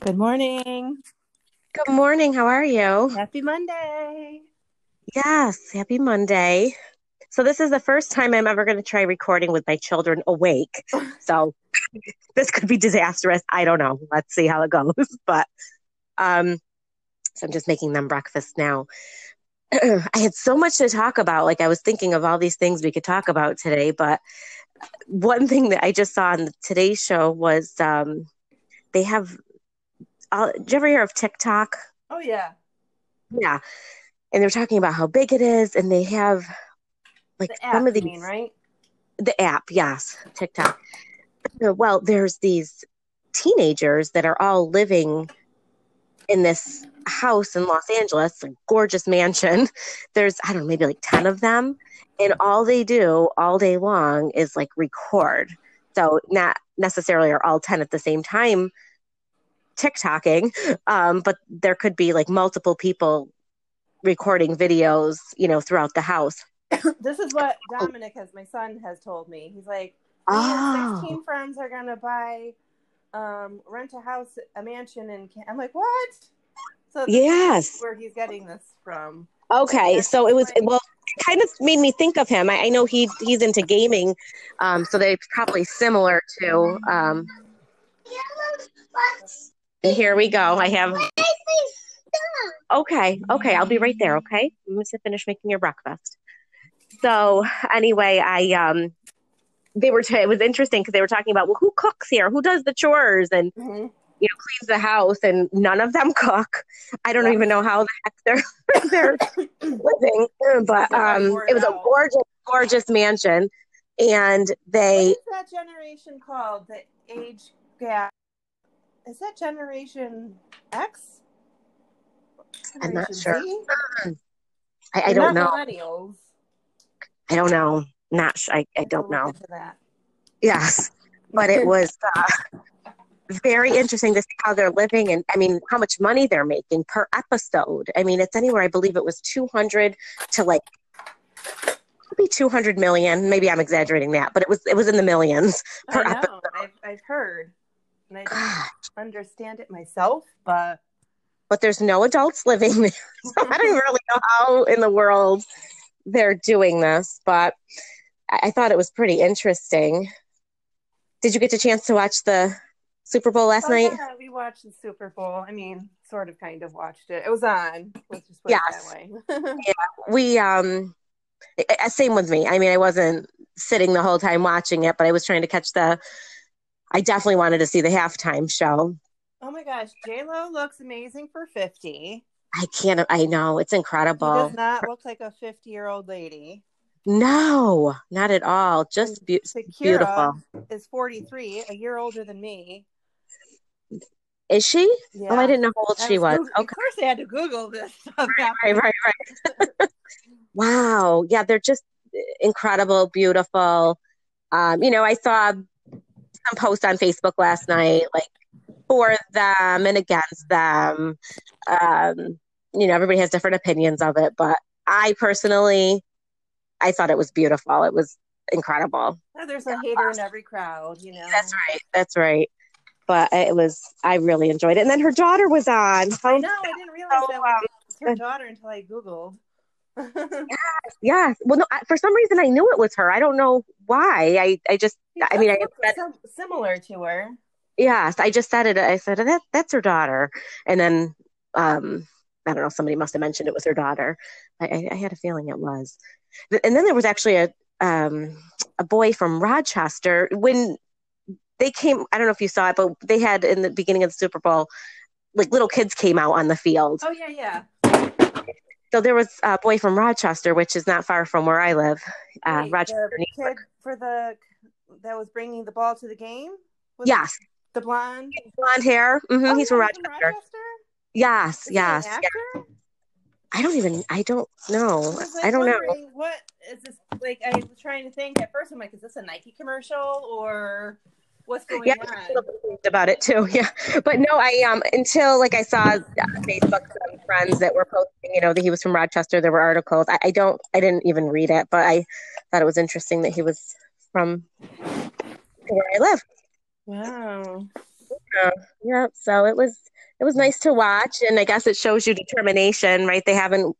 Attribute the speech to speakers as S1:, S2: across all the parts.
S1: Good morning.
S2: Good morning. How are you?
S1: Happy Monday.
S2: Yes, happy Monday. So, this is the first time I'm ever going to try recording with my children awake. So, this could be disastrous. I don't know. Let's see how it goes. But, um, so I'm just making them breakfast now. I had so much to talk about. Like, I was thinking of all these things we could talk about today. But one thing that I just saw on today's show was um, they have uh, did you ever hear of TikTok?
S1: Oh yeah.
S2: Yeah. And they're talking about how big it is, and they have like
S1: The app,
S2: some of these
S1: mean, right?
S2: the app, yes, TikTok. Uh, Well, there's these teenagers that are all living in this house in Los Angeles, a gorgeous mansion. There's I don't know, maybe like 10 of them, and all they do all day long is like record. So not necessarily are all 10 at the same time TikToking, um, but there could be like multiple people recording videos, you know, throughout the house.
S1: This is what Dominic has my son has told me. He's like,
S2: Oh.
S1: 16 friends are gonna buy um rent a house, a mansion in Can-. I'm like, what? So
S2: Yes.
S1: where he's getting this from.
S2: Okay, so it was well, it kind of made me think of him. I, I know he he's into gaming, um, so they're probably similar to. Um, here we go. I have. Okay, okay, I'll be right there. Okay, I'm going to finish making your breakfast. So anyway, I um, they were. T- it was interesting because they were talking about well, who cooks here? Who does the chores? And
S1: Mhm.
S2: you know, cleans the house, and none of them cook. I don't
S1: Yeah.
S2: even know how the heck they're they're living, but um, it was a gorgeous, gorgeous mansion, and they
S1: is that generation called? The age gap. Is that Generation X?
S2: I'm not
S1: Generation
S2: sure.
S1: Z?
S2: I, don't know.
S1: Millennials.
S2: I don't know. Not sh- I, I don't know.
S1: that.
S2: Yes, but it was uh, very interesting to see how they're living, and I mean, how much money they're making per episode. I mean, it's anywhere. I believe it was 200 to like maybe 200 million. Maybe I'm exaggerating that, but it was it was in the millions per
S1: I
S2: episode.
S1: I've, I've heard. And I don't understand it myself, but
S2: but there's no adults living there. So I don't really know how in the world they're doing this, but I, I thought it was pretty interesting. Did you get a chance to watch the Super Bowl last
S1: Oh,
S2: night?
S1: yeah, we watched the Super Bowl. I mean, sort of, kind of watched it. It was on. Let's just put
S2: Yes.
S1: way.
S2: We um same with me. I mean, I wasn't sitting the whole time watching it, but I was trying to catch the I definitely wanted to see the halftime show.
S1: oh my gosh, J Lo looks amazing for fifty.
S2: I can't I know, it's
S1: She
S2: incredible.
S1: does not look like a fifty-year-old lady.
S2: No, not at all. Just be- beautiful.
S1: is forty-three, a year older than me.
S2: Is she?
S1: Yeah.
S2: Oh, I didn't know how old
S1: I
S2: she was. Okay.
S1: Of course, I had to Google this stuff.
S2: right, right, right. wow. Yeah, they're just incredible, beautiful. Um, you know, I saw some posts on Facebook last night, like for them and against them. Um, you know, everybody has different opinions of it, but I personally, I thought it was beautiful. It was incredible.
S1: Oh, There's a hater in every crowd, you know.
S2: That's right. That's right. But it was, I really enjoyed it. And then her daughter was on.
S1: I know. I didn't realize
S2: So,
S1: that was
S2: um,
S1: her daughter until I googled.
S2: Yes. yes. Well, no, I, for some reason I knew it was her. I don't know why. I, I just, I mean, I said,
S1: similar to her.
S2: yes, I just said it. I said, that, that's her daughter. And then, um, I don't know, somebody must have mentioned it was her daughter. I, I, I had a feeling it was. And then there was actually a, um, a boy from Rochester when they came, I don't know if you saw it, but they had in the beginning of the Super Bowl, like little kids came out on the field.
S1: Oh yeah, yeah.
S2: So there was a boy from Rochester, which is not far from where I live, uh,
S1: Wait,
S2: Rochester,
S1: the
S2: New York.
S1: kid for the that was bringing the ball to the game. Was
S2: Yes,
S1: the blonde.
S2: blonde hair. Mm-hmm.
S1: Oh,
S2: he's from
S1: yeah,
S2: Rochester. Yes,
S1: Is
S2: yes.
S1: an
S2: yeah.
S1: actor?
S2: I don't even. I don't know.
S1: I, like,
S2: I don't know.
S1: What is this? Like, I was trying to think at first. I'm like, is this a Nike commercial or what's going
S2: Yeah, I was a
S1: on?
S2: about it too. Yeah, but no, I um until like I saw Facebook some friends that were posting, you know, that he was from Rochester. There were articles. I, I don't. I didn't even read it, but I thought it was interesting that he was from where I live.
S1: Wow.
S2: Yeah, yeah. So it was it was nice to watch, and I guess it shows you determination, right? They haven't,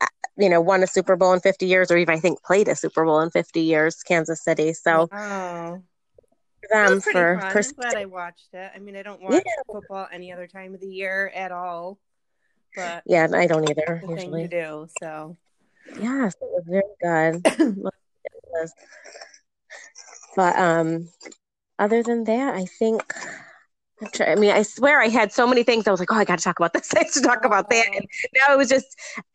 S2: uh, you know, won a Super Bowl in 50 years, or even I think played a Super Bowl in 50 years, Kansas City. So,
S1: Oh,
S2: them
S1: pretty
S2: for,
S1: fun.
S2: for
S1: I'm glad I watched it. I mean, I don't watch
S2: Yeah.
S1: football any other time of the year at all, but
S2: yeah, I don't either
S1: the thing to
S2: usually.
S1: do. So
S2: Yes, it was very good. But um, other than that, I think. I mean, I swear I had so many things. I was like, "Oh, I got to talk about this. I have to talk about that." And now it was just,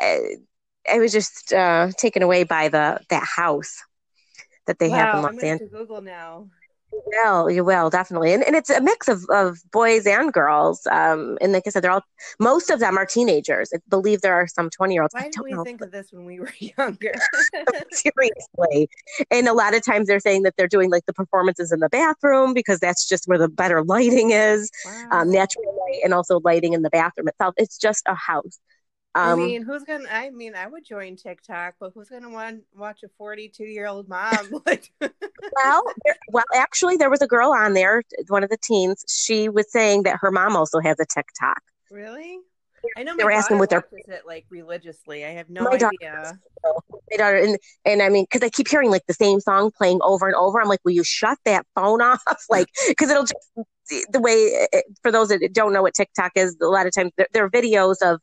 S2: uh, I was just uh, taken away by the that house that they have
S1: wow,
S2: in
S1: I'm
S2: Los Angeles.
S1: Google now.
S2: Well, you will definitely, and and it's a mix of of boys and girls. Um, and like I said, they're all most of them are teenagers. I believe there are some twenty year olds.
S1: Why
S2: don't
S1: we
S2: know.
S1: think of this when we were younger?
S2: seriously and a lot of times they're saying that they're doing like the performances in the bathroom because that's just where the better lighting is
S1: wow.
S2: um, natural light and also lighting in the bathroom itself it's just a house
S1: I
S2: um,
S1: mean, who's gonna? I mean, I would join TikTok, but who's gonna want watch a forty-two-year-old mom? Like,
S2: well there, well actually there was a girl on there one of the teens she was saying that her mom also has a tiktok
S1: really? I know
S2: They were asking what their-
S1: it like religiously. I have no
S2: My daughter
S1: idea.
S2: my daughter and, and i mean because i keep hearing like the same song playing over and over i'm like will you shut that phone off like because it'll just the way for those that don't know what tiktok is a lot of times there are videos of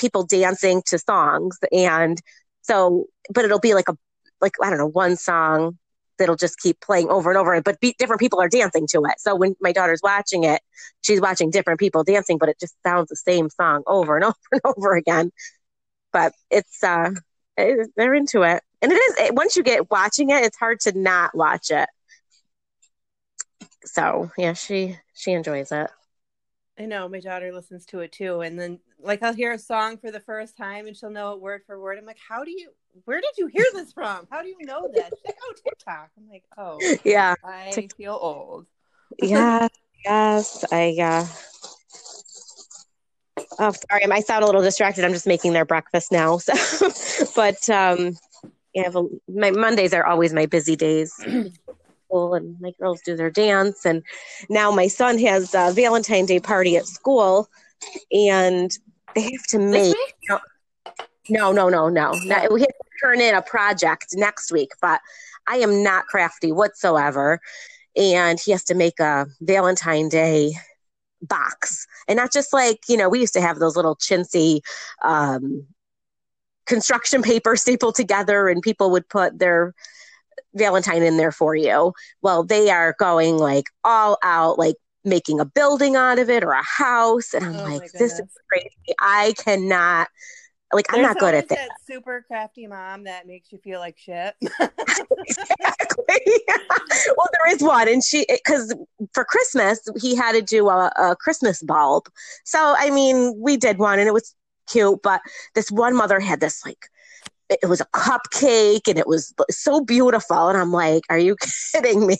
S2: people dancing to songs and so but it'll be like a like i don't know one song that'll just keep playing over and over but be, different people are dancing to it. So when my daughter's watching it she's watching different people dancing but it just sounds the same song over and over and over again. But it's uh it, they're into it. And it is it, once you get watching it it's hard to not watch it. So yeah she she enjoys it.
S1: I know my daughter listens to it too, and then like I'll hear a song for the first time, and she'll know it word for word. I'm like, how do you? Where did you hear this from? How do you know this? She's like, oh, TikTok. I'm like, oh,
S2: yeah
S1: I feel old.
S2: yes yes i uh oh sorry i sound a little distracted i'm just making their breakfast now so but um yeah my mondays are always my busy days school and my girls do their dance and now my son has a valentine day party at school and they have to make
S1: week?
S2: no no no no not, we have to turn in a project next week but i am not crafty whatsoever. And he has to make a valentine day box. And not just like you know we used to have those little chintzy um, construction paper stapled together and people would put their valentine in there for you. Well they are going like all out like making a building out of it or a house and i'm
S1: Oh
S2: like this is crazy i cannot like i'm not good at that
S1: that super crafty mom that makes you feel like shit.
S2: exactly. well, there is one, and she because for Christmas he had to do a, a Christmas bulb. So I mean, we did one, and it was cute. But this one mother had this like it was a cupcake, and it was so beautiful, and I'm like, are you kidding me?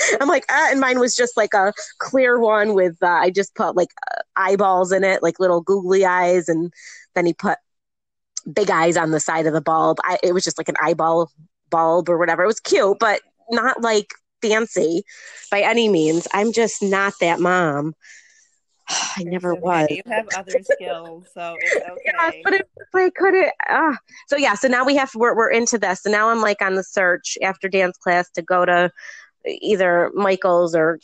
S2: I'm like, ah, and mine was just like a clear one with uh, I just put like uh, eyeballs in it, like little googly eyes, and then he put big eyes on the side of the bulb. I, it was just like an eyeball bulb or whatever. It was cute, but not like fancy by any means. I'm just not that mom. I never
S1: okay.
S2: was.
S1: You have other skills, so it's
S2: Yeah,
S1: okay.
S2: but it's like couldn't. Uh. So yeah, so now we have we're we're into this. So now I'm like on the search after dance class to go to either Michael's or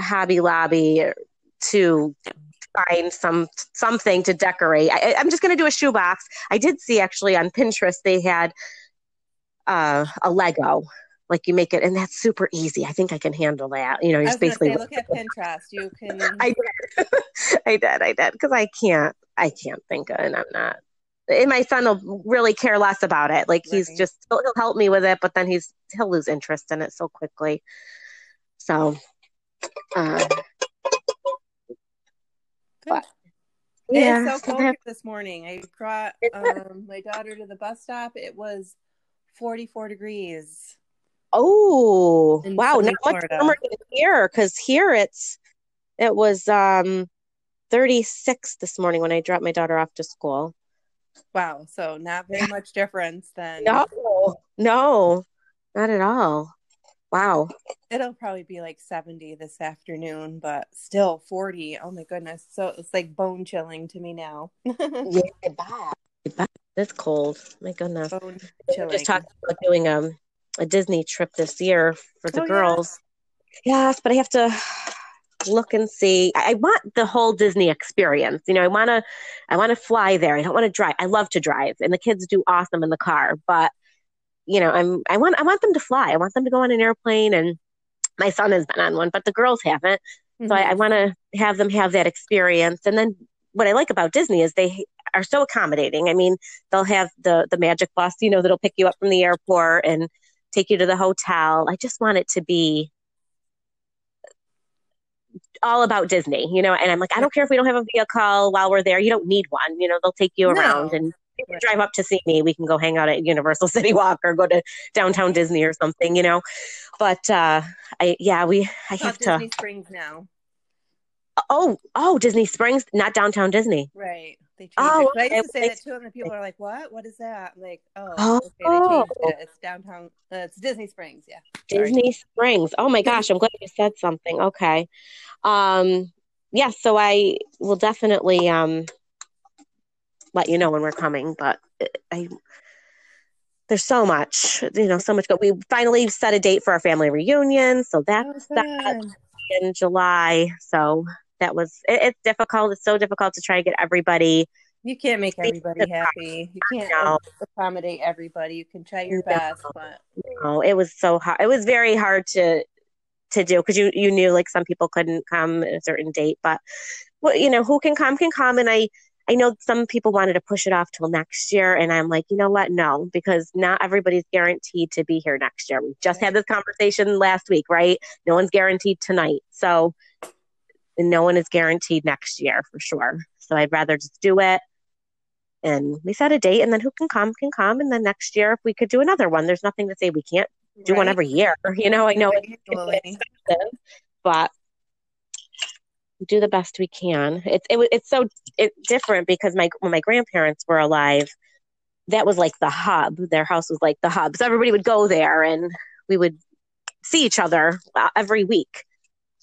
S2: Hobby Lobby to find some something to decorate. I, I'm just gonna do a shoebox. I did see actually on Pinterest they had uh, a Lego. Like you make it, and that's super easy. I think I can handle that. You know, you're basically.
S1: say, look at Pinterest. You can.
S2: I did. I did. I did because I can't. I can't think, of, and I'm not. And my son will really care less about it. Like he's
S1: Right.
S2: just he'll, he'll help me with it, but then he's he'll lose interest in it so quickly. So, uh,
S1: Good.
S2: yeah.
S1: It's so cold this morning. I brought um, my daughter to the bus stop. It was 44 degrees.
S2: oh wow, not much warmer than here because here it's it was um 36 this morning when I dropped my daughter off to school.
S1: Wow. So not very much difference then.
S2: No, no, not at all. Wow.
S1: It'll probably be like 70 this afternoon, but still 40. Oh my goodness. So it's like bone chilling to me now.
S2: yeah, bad. It's cold. My goodness.
S1: bone chilling.
S2: just talking about doing um, a Disney trip this year for the
S1: Oh, yeah?
S2: girls. Yes, but I have to look and see. I, I want the whole Disney experience. You know, I want to, I want to fly there. I don't want to drive. I love to drive, and the kids do awesome in the car. But you know, I'm, I want, I want them to fly. I want them to go on an airplane, and my son has been on one, but the girls haven't. So I, I
S1: Mhm.
S2: want to have them have that experience. And then what I like about Disney is they are so accommodating. I mean, they'll have the the magic bus, you know, that'll pick you up from the airport and take you to the hotel. I just want it to be all about Disney, you know. And I'm like, I don't care if we don't have a vehicle while we're there. You don't need one. You know, they'll take you around
S1: No.
S2: and you drive up to see me. We can go hang out at Universal City Walk or go to downtown Disney or something, you know. But uh I yeah, we I have
S1: not
S2: to
S1: Disney Springs now.
S2: Oh, oh, Disney Springs, not downtown Disney.
S1: Right. They changed
S2: Oh,
S1: it. I used to say that too, and then people are like, "What? What is that?" I'm like, "Oh,
S2: Oh.
S1: okay, it. It's downtown. Uh, it's Disney Springs. Yeah. Sorry.
S2: Disney Springs. Oh my gosh, I'm glad you said something. Okay. Um yeah, so I will definitely um let you know when we're coming, but I there's so much, you know, so much but we finally set a date for our family reunion, so that's
S1: Oh,
S2: that in July. So that was it, it's difficult. It's so difficult to try to get everybody
S1: You can't make everybody happy. You can't
S2: know.
S1: accommodate everybody. You can try your
S2: No.
S1: best, but
S2: Oh, it was so hard. It was very hard to to do because you you knew like some people couldn't come at a certain date, but well, you know, who can come can come. And I I know some people wanted to push it off till next year, and I'm like, you know what? No, because not everybody's guaranteed to be here next year. We just had this conversation last week, right? No one's guaranteed tonight, so and no one is guaranteed next year for sure. So I'd rather just do it. And we set a date, and then who can come can come. And then next year, if we could do another one, there's nothing to say we can't do one every year. You know, I know it's expensive, but we do the best we can. It's it, it's so it, different because my when my grandparents were alive, that was like the hub. Their house was like the hub, so everybody would go there, and we would see each other uh, every week.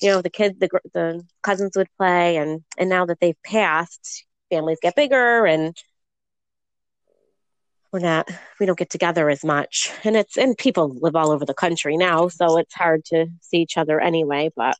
S2: You know, the kids, the the cousins would play, and and now that they've passed, families get bigger, and we're not we don't get together as much. And it's and people live all over the country now so it's hard to see each other anyway but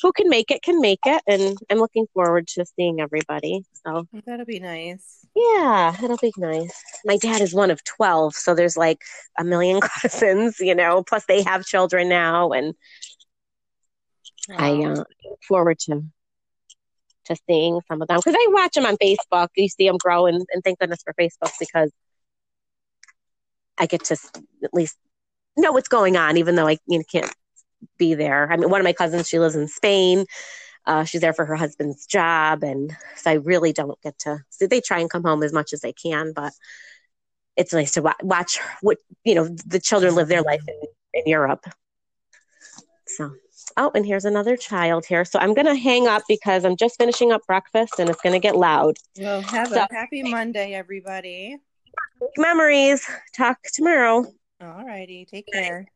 S2: who can make it can make it. And i'm looking forward to seeing everybody so.
S1: Oh, that'll be nice.
S2: yeah it'll be nice. My dad is one of 12 so there's like a million cousins you know plus they have children now and i
S1: Wow.
S2: uh, look forward to to seeing some of them. Because i watch them on facebook. You see them grow and, and thank goodness for facebook because i get to at least know what's going on even though i you know, can't be there. I mean one of my cousins she lives in spain. Uh, she's there for her husband's job and so i really don't get to so they try and come home as much as they can but it's nice to wa- watch what you know the children live their life in, in europe. So oh and here's another child here so i'm going to hang up because i'm just finishing up breakfast and it's going to get loud
S1: Well, have
S2: So-
S1: a happy Monday, everybody.
S2: memories talk tomorrow
S1: All righty. Take care.